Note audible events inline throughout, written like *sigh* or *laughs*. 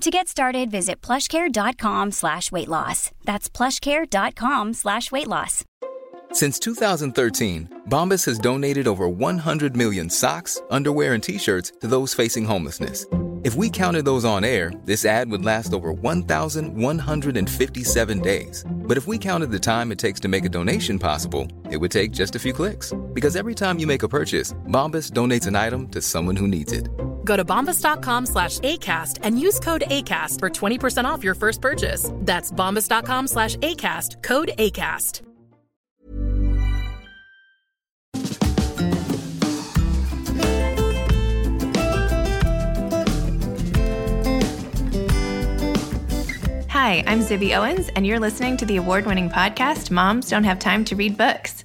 To get started, visit plushcare.com slash weight loss. That's plushcare.com slash weight loss. Since 2013, Bombas has donated over 100 million socks, underwear, and t-shirts to those facing homelessness. If we counted those on air, this ad would last over 1,157 days. But if we counted the time it takes to make a donation possible, it would take just a few clicks. Because every time you make a purchase, Bombas donates an item to someone who needs it. Go to bombas.com slash ACAST and use code ACAST for 20% off your first purchase. That's bombas.com slash ACAST, code ACAST. Hi, I'm Zibby Owens, and you're listening to the award winning podcast, Moms Don't Have Time to Read Books.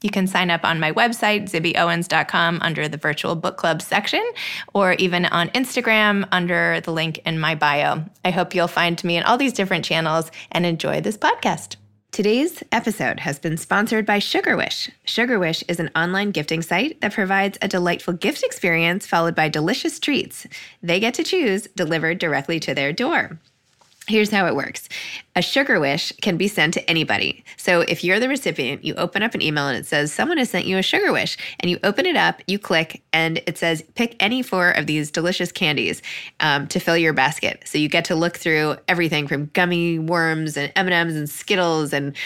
You can sign up on my website, zibbyowens.com, under the virtual book club section, or even on Instagram under the link in my bio. I hope you'll find me in all these different channels and enjoy this podcast. Today's episode has been sponsored by Sugarwish. Sugarwish is an online gifting site that provides a delightful gift experience followed by delicious treats. They get to choose delivered directly to their door. Here's how it works. A sugar wish can be sent to anybody. So if you're the recipient, you open up an email and it says, Someone has sent you a sugar wish. And you open it up, you click, and it says, Pick any four of these delicious candies um, to fill your basket. So you get to look through everything from gummy worms and M&Ms and Skittles and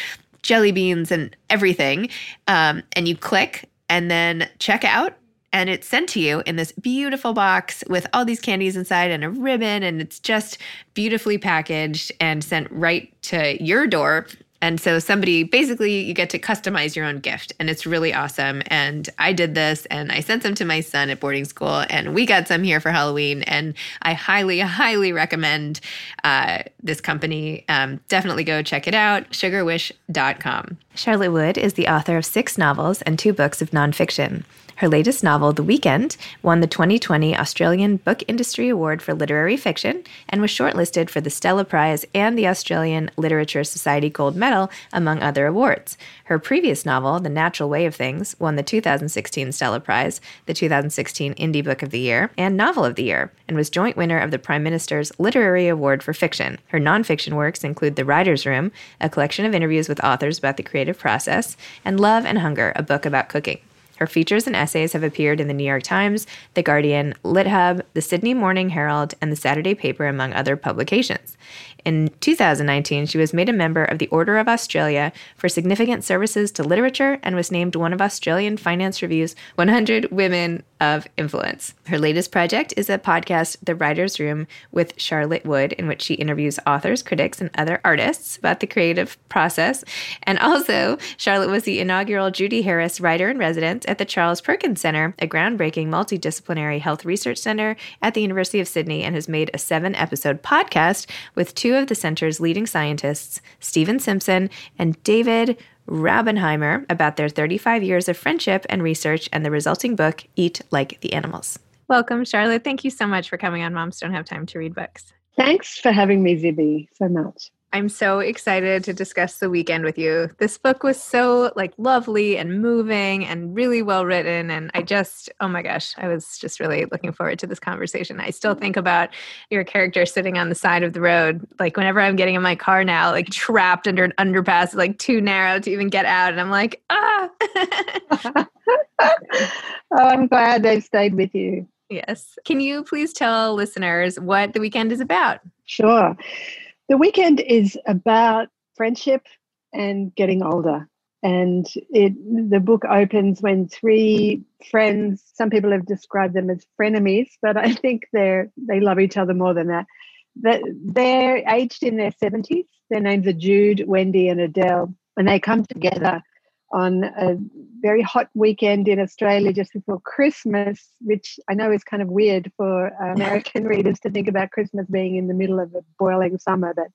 jelly beans and everything. Um, and you click and then check out and it's sent to you in this beautiful box with all these candies inside and a ribbon and it's just beautifully packaged and sent right to your door. And so somebody basically you get to customize your own gift and it's really awesome. And i did this and i sent some to my son at boarding school and we got some here for halloween. And i highly *laughs* highly recommend uh, this company. Um, definitely go check it out sugarwish.com charlotte wood is the author of six novels and two books of nonfiction her latest novel, The Weekend, won the 2020 Australian Book Industry Award for Literary Fiction and was shortlisted for the Stella Prize and the Australian Literature Society Gold Medal, among other awards. Her previous novel, The Natural Way of Things, won the 2016 Stella Prize, the 2016 Indie Book of the Year, and Novel of the Year, and was joint winner of the Prime Minister's Literary Award for Fiction. Her nonfiction works include The Writer's Room, a collection of interviews with authors about the creative process, and Love and Hunger, a book about cooking. Her features and essays have appeared in the New York Times, The Guardian, LitHub, the Sydney Morning Herald, and the Saturday Paper, among other publications. In 2019, she was made a member of the Order of Australia for significant services to literature and was named one of Australian Finance Review's 100 Women of Influence. Her latest project is a podcast, The Writer's Room, with Charlotte Wood, in which she interviews authors, critics, and other artists about the creative process. And also, Charlotte was the inaugural Judy Harris Writer in Residence at the Charles Perkins Center, a groundbreaking multidisciplinary health research center at the University of Sydney, and has made a seven episode podcast with two of the center's leading scientists, Stephen Simpson and David Raubenheimer about their 35 years of friendship and research and the resulting book, Eat Like the Animals. Welcome, Charlotte. Thank you so much for coming on Moms Don't Have Time to Read Books. Thanks for having me, Zibby, so much. I'm so excited to discuss the weekend with you. This book was so like lovely and moving and really well written and I just oh my gosh, I was just really looking forward to this conversation. I still think about your character sitting on the side of the road like whenever I'm getting in my car now like trapped under an underpass like too narrow to even get out and I'm like, "Ah." *laughs* oh, I'm glad they stayed with you. Yes. Can you please tell listeners what the weekend is about? Sure. The weekend is about friendship and getting older. And it the book opens when three friends, some people have described them as frenemies, but I think they're they love each other more than that. That they're aged in their 70s. Their names are Jude, Wendy, and Adele. And they come together on a very hot weekend in Australia just before Christmas, which I know is kind of weird for American *laughs* readers to think about Christmas being in the middle of a boiling summer, but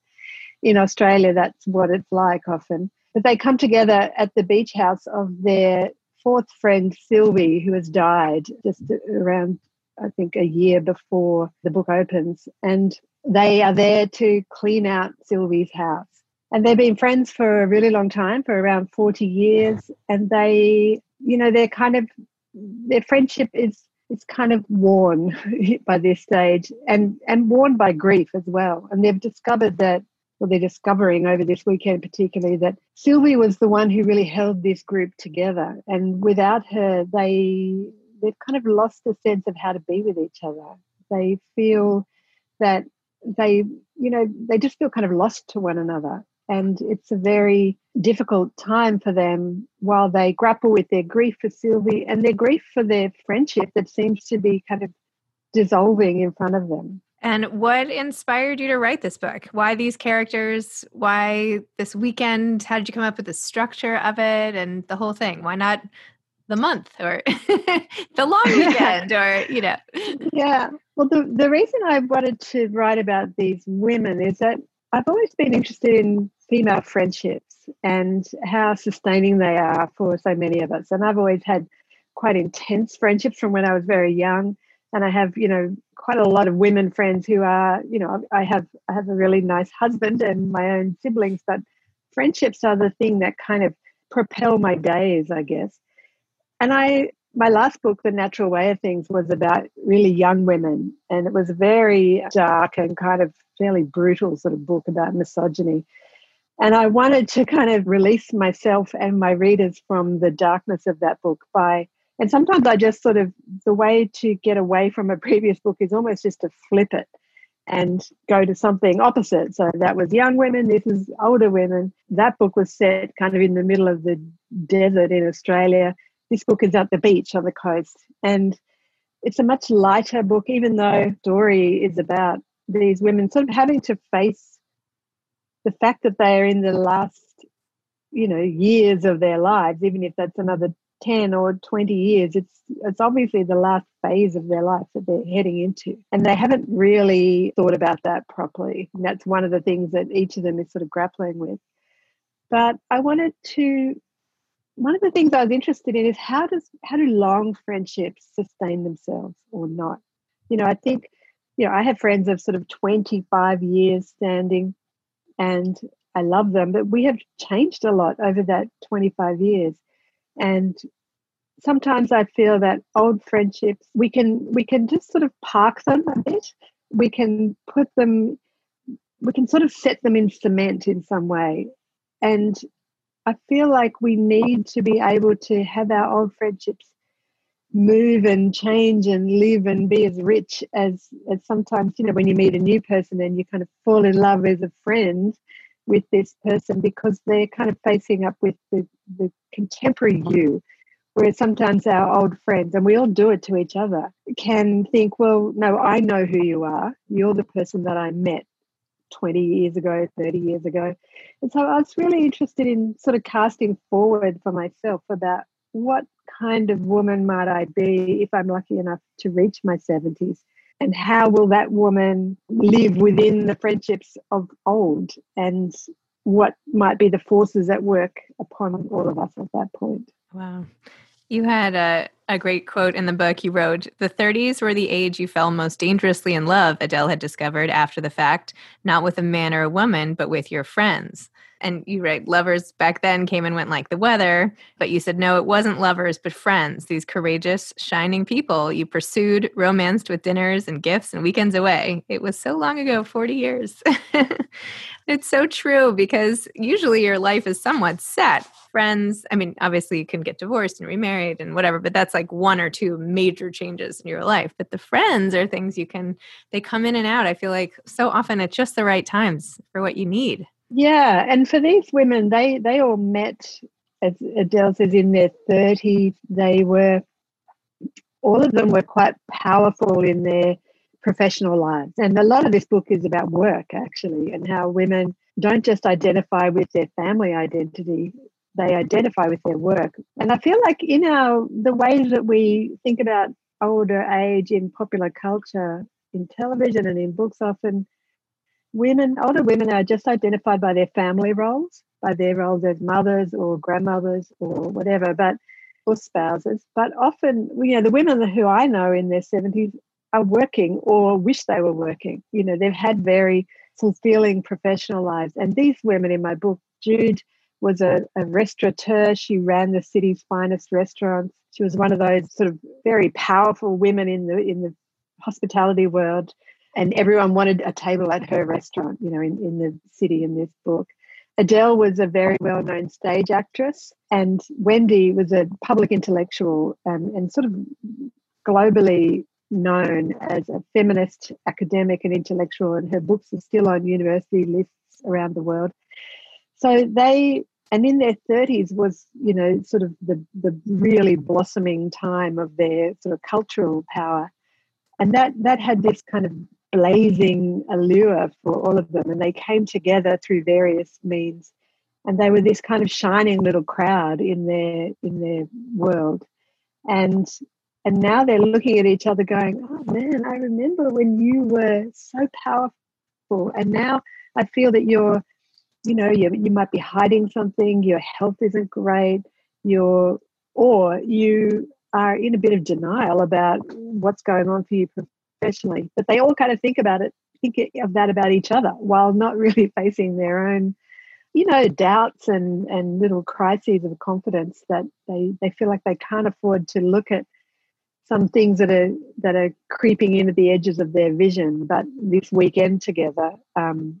in Australia, that's what it's like often. But they come together at the beach house of their fourth friend, Sylvie, who has died just around, I think, a year before the book opens. And they are there to clean out Sylvie's house and they've been friends for a really long time for around 40 years. And they you know they're kind of their friendship is is kind of worn *laughs* by this stage and and worn by grief as well. And they've discovered that well they're discovering over this weekend particularly that sylvie was the one who really held this group together. And without her they they've kind of lost the sense of how to be with each other. They feel that they you know they just feel kind of lost to one another and it's a very difficult time for them while they grapple with their grief for Sylvie and their grief for their friendship that seems to be kind of dissolving in front of them. And what inspired you to write this book? Why these characters? Why this weekend? How did you come up with the structure of it and the whole thing? Why not the month or *laughs* the long *laughs* weekend or, you know? Yeah. Well, the, the reason I wanted to write about these women is that I've always been interested in female friendships and how sustaining they are for so many of us. And I've always had quite intense friendships from when I was very young. And I have, you know, quite a lot of women friends who are, you know, I have I have a really nice husband and my own siblings, but friendships are the thing that kind of propel my days, I guess. And I my last book, The Natural Way of Things, was about really young women. And it was a very dark and kind of fairly brutal sort of book about misogyny. And I wanted to kind of release myself and my readers from the darkness of that book by, and sometimes I just sort of, the way to get away from a previous book is almost just to flip it and go to something opposite. So that was young women, this is older women. That book was set kind of in the middle of the desert in Australia. This book is at the beach on the coast. And it's a much lighter book, even though story is about these women sort of having to face the fact that they are in the last you know years of their lives even if that's another 10 or 20 years it's it's obviously the last phase of their life that they're heading into and they haven't really thought about that properly and that's one of the things that each of them is sort of grappling with but i wanted to one of the things i was interested in is how does how do long friendships sustain themselves or not you know i think you know i have friends of sort of 25 years standing and I love them. But we have changed a lot over that 25 years. And sometimes I feel that old friendships, we can we can just sort of park them a bit. We can put them we can sort of set them in cement in some way. And I feel like we need to be able to have our old friendships move and change and live and be as rich as as sometimes you know when you meet a new person and you kind of fall in love as a friend with this person because they're kind of facing up with the, the contemporary you where sometimes our old friends, and we all do it to each other, can think, well, no, I know who you are. You're the person that I met 20 years ago, 30 years ago. And so I was really interested in sort of casting forward for myself about what kind of woman might I be if I'm lucky enough to reach my 70s? And how will that woman live within the friendships of old? And what might be the forces at work upon all of us at that point? Wow. You had a, a great quote in the book you wrote The 30s were the age you fell most dangerously in love, Adele had discovered after the fact, not with a man or a woman, but with your friends. And you write, lovers back then came and went like the weather. But you said, no, it wasn't lovers, but friends, these courageous, shining people you pursued, romanced with dinners and gifts and weekends away. It was so long ago 40 years. *laughs* it's so true because usually your life is somewhat set. Friends, I mean, obviously you can get divorced and remarried and whatever, but that's like one or two major changes in your life. But the friends are things you can, they come in and out. I feel like so often at just the right times for what you need. Yeah, and for these women, they they all met, as Adele says, in their thirties. They were, all of them were quite powerful in their professional lives, and a lot of this book is about work actually, and how women don't just identify with their family identity; they identify with their work. And I feel like in our the ways that we think about older age in popular culture, in television and in books, often women, older women are just identified by their family roles, by their roles as mothers or grandmothers or whatever, but or spouses. But often, you know, the women who I know in their 70s are working or wish they were working. You know, they've had very fulfilling professional lives. And these women in my book, Jude was a, a restaurateur. She ran the city's finest restaurants. She was one of those sort of very powerful women in the in the hospitality world and everyone wanted a table at her restaurant, you know, in, in the city in this book. Adele was a very well known stage actress, and Wendy was a public intellectual um, and sort of globally known as a feminist academic and intellectual, and her books are still on university lists around the world. So they, and in their 30s was, you know, sort of the, the really blossoming time of their sort of cultural power. And that, that had this kind of blazing allure for all of them. And they came together through various means. And they were this kind of shining little crowd in their in their world. And and now they're looking at each other going, Oh man, I remember when you were so powerful. And now I feel that you're, you know, you, you might be hiding something, your health isn't great, you're or you are in a bit of denial about what's going on for you professionally, but they all kind of think about it, think of that about each other while not *laughs* really facing their own, you know, doubts and, and little crises of confidence that they, they feel like they can't afford to look at some things that are that are creeping in at the edges of their vision. But this weekend together um,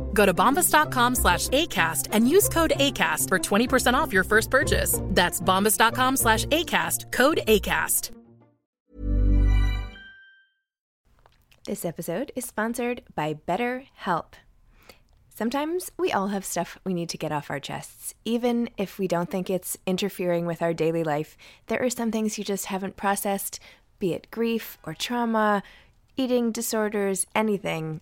Go to bombas.com slash ACAST and use code ACAST for 20% off your first purchase. That's bombas.com slash ACAST, code ACAST. This episode is sponsored by BetterHelp. Sometimes we all have stuff we need to get off our chests. Even if we don't think it's interfering with our daily life, there are some things you just haven't processed, be it grief or trauma, eating disorders, anything.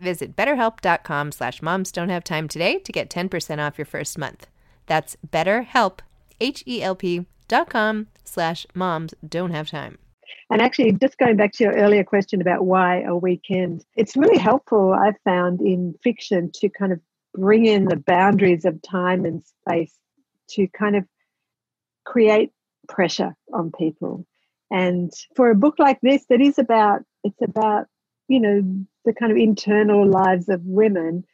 Visit betterhelp.com slash moms don't have time today to get 10% off your first month. That's betterhelp, H-E-L-P dot com slash moms don't have time. And actually, just going back to your earlier question about why a weekend, it's really helpful, I've found, in fiction to kind of bring in the boundaries of time and space to kind of create pressure on people. And for a book like this, that is about, it's about, you know, the kind of internal lives of women,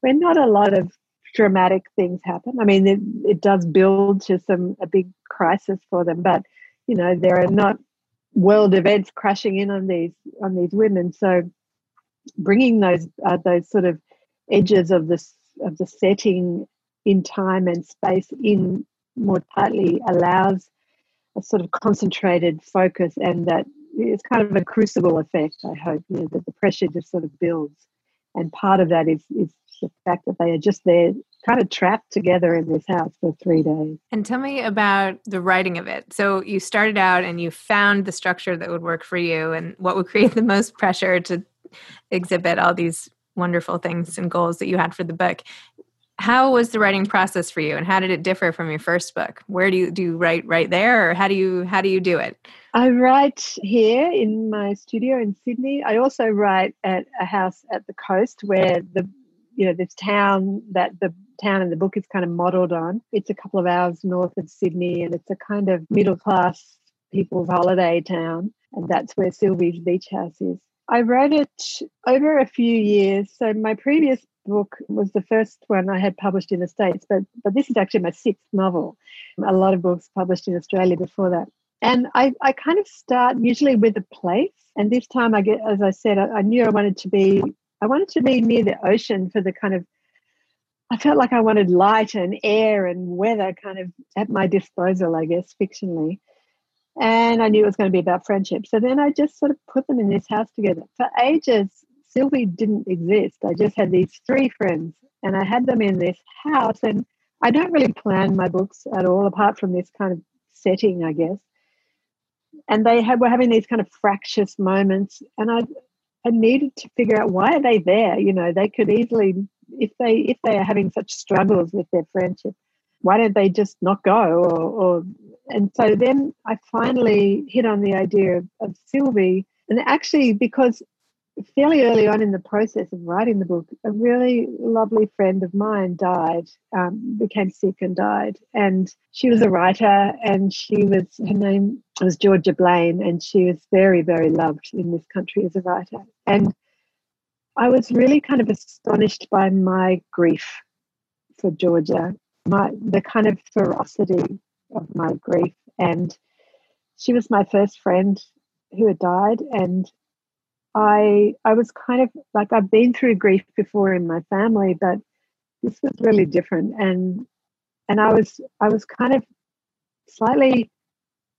where not a lot of dramatic things happen. I mean, it, it does build to some, a big crisis for them, but, you know, there are not world events crashing in on these on these women. So bringing those uh, those sort of edges of this of the setting in time and space in more tightly allows a sort of concentrated focus and that it's kind of a crucible effect i hope you know, that the pressure just sort of builds and part of that is is the fact that they are just there kind of trapped together in this house for three days. And tell me about the writing of it. So you started out and you found the structure that would work for you and what would create the most pressure to exhibit all these wonderful things and goals that you had for the book. How was the writing process for you and how did it differ from your first book? Where do you do you write right there or how do you how do you do it? I write here in my studio in Sydney. I also write at a house at the coast where the you know this town that the town in the book is kind of modeled on. It's a couple of hours north of Sydney and it's a kind of middle class people's holiday town. And that's where Sylvie's beach house is. I wrote it over a few years. So my previous book was the first one I had published in the States, but but this is actually my sixth novel. A lot of books published in Australia before that. And I, I kind of start usually with a place. And this time I get as I said, I, I knew I wanted to be I wanted to be near the ocean for the kind of I felt like I wanted light and air and weather kind of at my disposal, I guess, fictionally. And I knew it was going to be about friendship. So then I just sort of put them in this house together. For ages, Sylvie didn't exist. I just had these three friends and I had them in this house. And I don't really plan my books at all, apart from this kind of setting, I guess. And they had, were having these kind of fractious moments. And I, I needed to figure out why are they there? You know, they could easily if they if they are having such struggles with their friendship, why don't they just not go? Or, or and so then I finally hit on the idea of, of Sylvie, and actually because fairly early on in the process of writing the book, a really lovely friend of mine died, um, became sick and died. And she was a writer, and she was, her name was Georgia Blain, and she was very, very loved in this country as a writer. And I was really kind of astonished by my grief for Georgia, my the kind of ferocity of my grief. And she was my first friend who had died, and I I was kind of like I've been through grief before in my family, but this was really mm. different. And and I was I was kind of slightly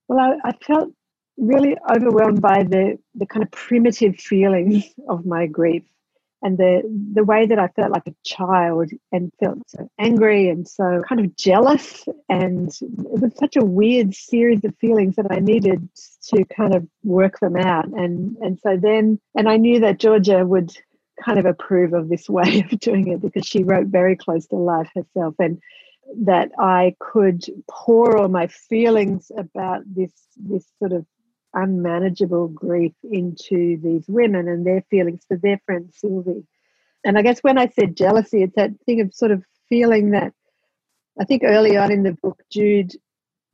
well, I, I felt really overwhelmed by the the kind of primitive feelings *laughs* of my grief and the the way that I felt like a child and felt so angry and so kind of jealous and it was such a weird series of feelings that I needed to kind of work them out. And and so then and I knew that Georgia would kind of approve of this *laughs* way of doing it because she wrote very close to life herself and that I could pour all my feelings about this this sort of unmanageable grief into these women and their feelings for their friend Sylvie. And I guess when I said jealousy, it's that thing of sort of feeling that I think early on in the book, Jude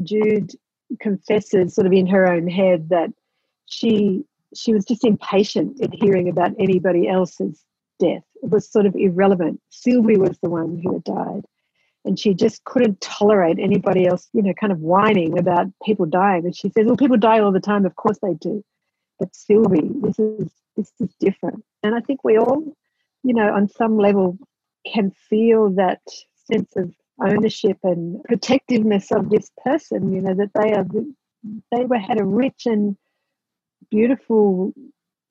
Jude confesses sort of in her own head that she she was just impatient at hearing about anybody else's death. It was sort of irrelevant. Sylvie was the one who had died. And she just couldn't tolerate anybody else, you know, kind of whining about people dying. And she says, Well, people die all the time. Of course they do. But Sylvie, this is this is different. And I think we all, you know, on some level can feel that sense of ownership and protectiveness of this person, you know, that they are they were had a rich and beautiful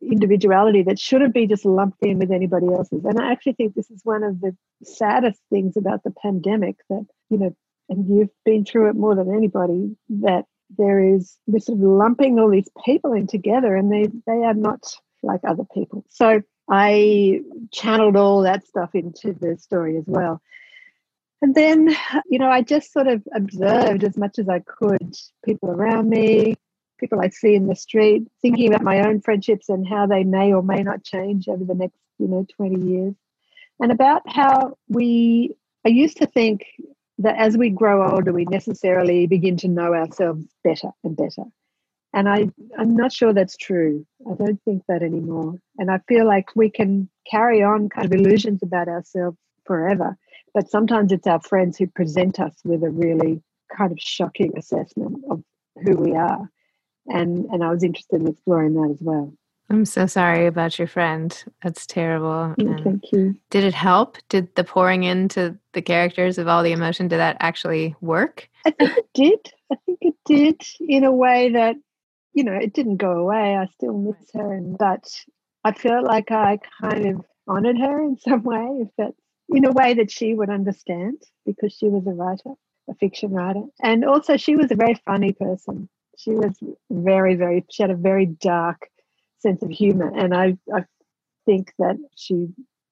individuality that shouldn't be just lumped in with anybody else's. And I actually think this is one of the saddest things about the pandemic that, you know, and you've been through it more than anybody, that there is this sort of lumping all these people in together and they, they are not like other people. So I channeled all that stuff into the story as well. And then, you know, I just sort of observed as much as I could people around me, people I see in the street, thinking about my own friendships and how they may or may not change over the next, you know, 20 years. And about how we, I used to think that as we grow older, we necessarily begin to know ourselves better and better. And I, I'm not sure that's true. I don't think that anymore. And I feel like we can carry on kind of illusions about ourselves forever. But sometimes it's our friends who present us with a really kind of shocking assessment of who we are and and I was interested in exploring that as well. I'm so sorry about your friend. That's terrible. Thank you. Did it help? Did the pouring into the characters of all the emotion did that actually work? I think it did. I think it did in a way that you know it didn't go away. I still miss her, and but I felt like I kind of honored her in *laughs* some way, if that's in a way that she would understand because she was a writer, a fiction writer, and also she was a very funny person she was very, very, she had a very dark sense of humor. And I, I think that she,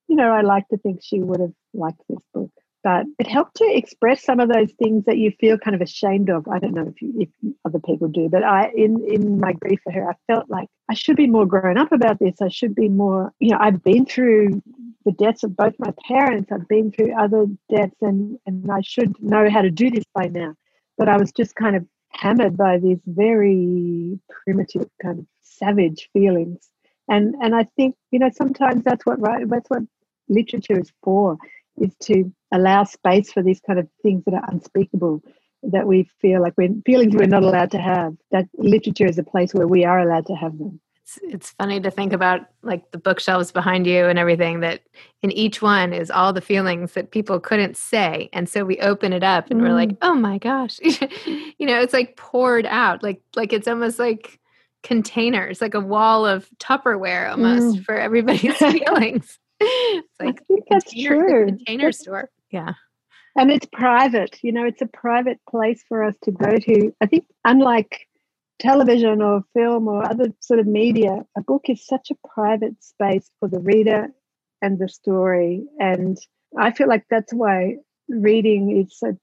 you know, I like to think she would have liked this book. But it helped to express some of those things that you feel kind of ashamed of. I don't know if you, if other people do, but I, in in my grief for her, I felt like I should be more grown up about this. I should be more, you know, I've been through the deaths of both my parents. I've been through other deaths, and and I should know how to do this by now. But I was just kind of hammered by these very primitive kind of savage feelings. And and i think you know sometimes that's what right that's what literature is for is to allow space for these kind of things that are unspeakable that we feel like we're feelings we're not allowed to have. That literature is a place where we are allowed to have them it's, it's funny to think about like the bookshelves behind you and everything that in each one is all the feelings that people couldn't say and so we open it up and mm. we're like mm. oh my gosh *laughs* you know it's like poured out like like it's almost like containers like a wall of tupperware almost mm. for everybody's *laughs* feelings it's like that's true container that's, store yeah and it's private you know it's a private place for us to go to i think unlike television or film or other sort of media, a book is such a private space for the reader and the story. And I feel like that's why reading is so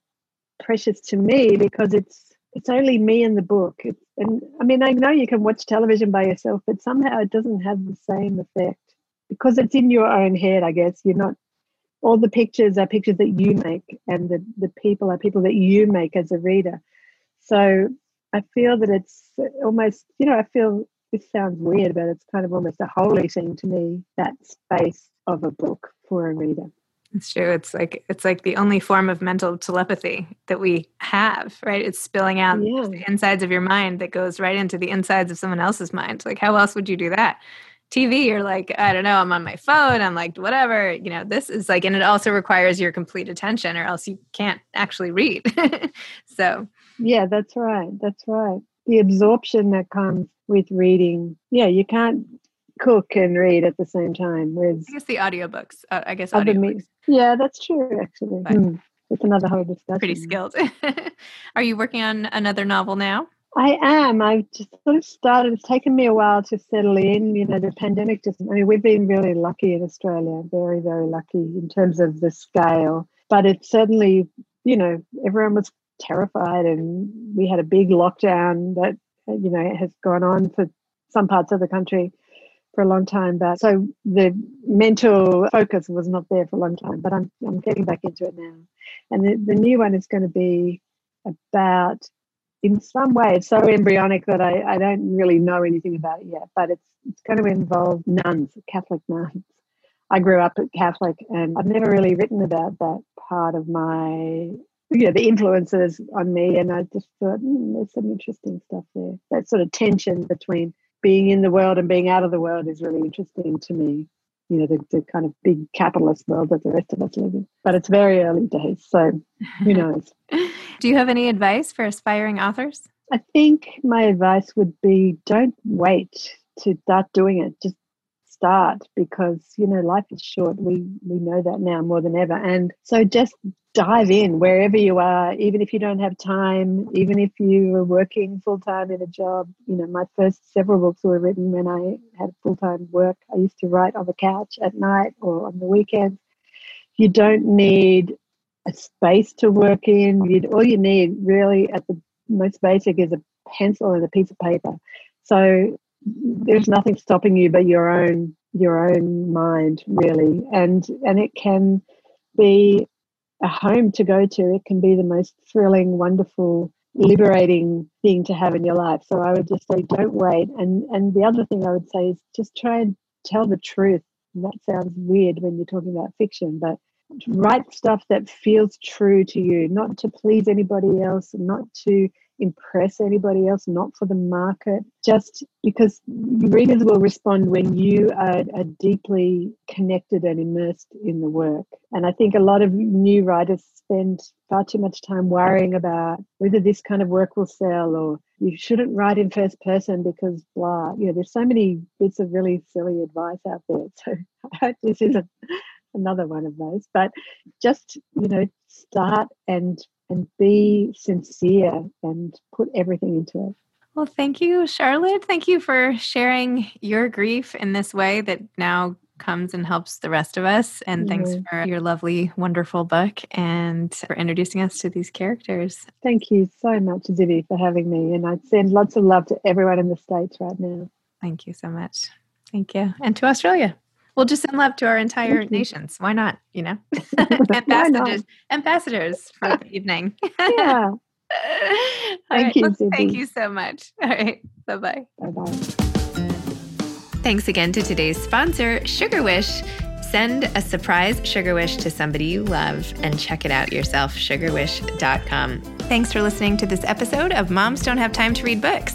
precious to me because it's it's only me and the book. It's, and I mean, I know you can watch television by yourself, but somehow it doesn't have the same effect because it's in your own head. I guess you're not. All the pictures are pictures that you make, and the the people are people that you make as a reader. So I feel that it's almost, you know, I feel this sounds weird, but it's kind of almost a holy thing to me, that space of a book for a reader. It's true. It's like it's like the only form of mental telepathy that we have, right? It's spilling out yeah. the insides of your mind that goes right into the insides of someone else's mind. Like how else would you do that? TV, you're like, I don't know, I'm on my phone, I'm like, whatever. You know, this is like, and it also requires your complete attention or else you can't actually read. *laughs* so yeah, that's right. That's right. The absorption that comes with reading. Yeah, you can't cook and read at the same time. With I guess the audiobooks. Uh, I guess audiobooks. Yeah, that's true. Actually, mm. it's another whole discussion. Pretty skilled. *laughs* Are you working on another novel now? I am. I've just sort of started. It's taken me a while to settle in. You know, the pandemic just, I mean, we've been really lucky in Australia, very, very lucky in terms of the scale. But it's certainly, you know, everyone was terrified and we had a big lockdown that you know has gone on for some parts of the country for a long time but so the mental focus was not there for a long time but i'm, I'm getting back into it now. And the, the new one is going to be about in some way it's so embryonic that I, I don't really know anything about it yet but it's it's going to involve nuns catholic nuns. I grew up Catholic, and I've never really written about that part of my you know the influences on me and i just thought mm, there's some interesting stuff there. That sort of tension between being in the world and being out of the world is really interesting to me. You know the, the kind of big capitalist world that the rest of us live in. But it's very early days so who *laughs* knows? Do you have any advice for aspiring authors? I think my advice would be don't wait to start doing it. Just start because you know life is short. We we know that now more than ever. And so just dive in wherever you are even if you don't have time even if you are working full time in a job. You know my first several books were written when i had full time work. I used to write on the couch at night or on the weekends. You don't need a space to work in. You all you need really at the most basic is a pencil and a piece of paper. So there's nothing stopping you but your own your own mind really. And and it can be a home to go to it can be the most thrilling wonderful liberating thing to have in your life. So i would just say don't wait. And and the other thing i would say is just try and tell the truth. And that sounds weird when you're talking about fiction but write stuff that feels true to you not to please anybody else not to impress anybody else, not for the market, just because readers will respond when you are, are, deeply connected and immersed in the work. And I think a lot of new writers spend far too much time worrying about whether this kind of work will sell or you shouldn't write in first person because blah. You know, there's so many bits of really silly advice out there. *laughs* So I hope this isn't another one of those. But just, you know, start and and be sincere and put everything into it. Well, thank you, Charlotte. Thank you for sharing your grief in this way that now comes and helps the rest of us. And thanks for your lovely, wonderful book and for introducing us to these characters. Thank you so much, Zibby, for having me. And I'd send lots of love to everyone in the States right now. Thank you so much. Thank you. And to Australia. We'll just send love to our entire nations. Why not? You know, *laughs* *laughs* ambassadors, ambassadors for the evening. yeah. *laughs* thank right. you. Well, thank you so much. All right. Bye bye. Bye bye. Thanks again to today's sponsor, Sugarwish. Send a surprise Sugarwish to somebody you love and check it out yourself, sugarwish.com. Thanks for listening to this episode of Moms Don't Have Time to Read Books.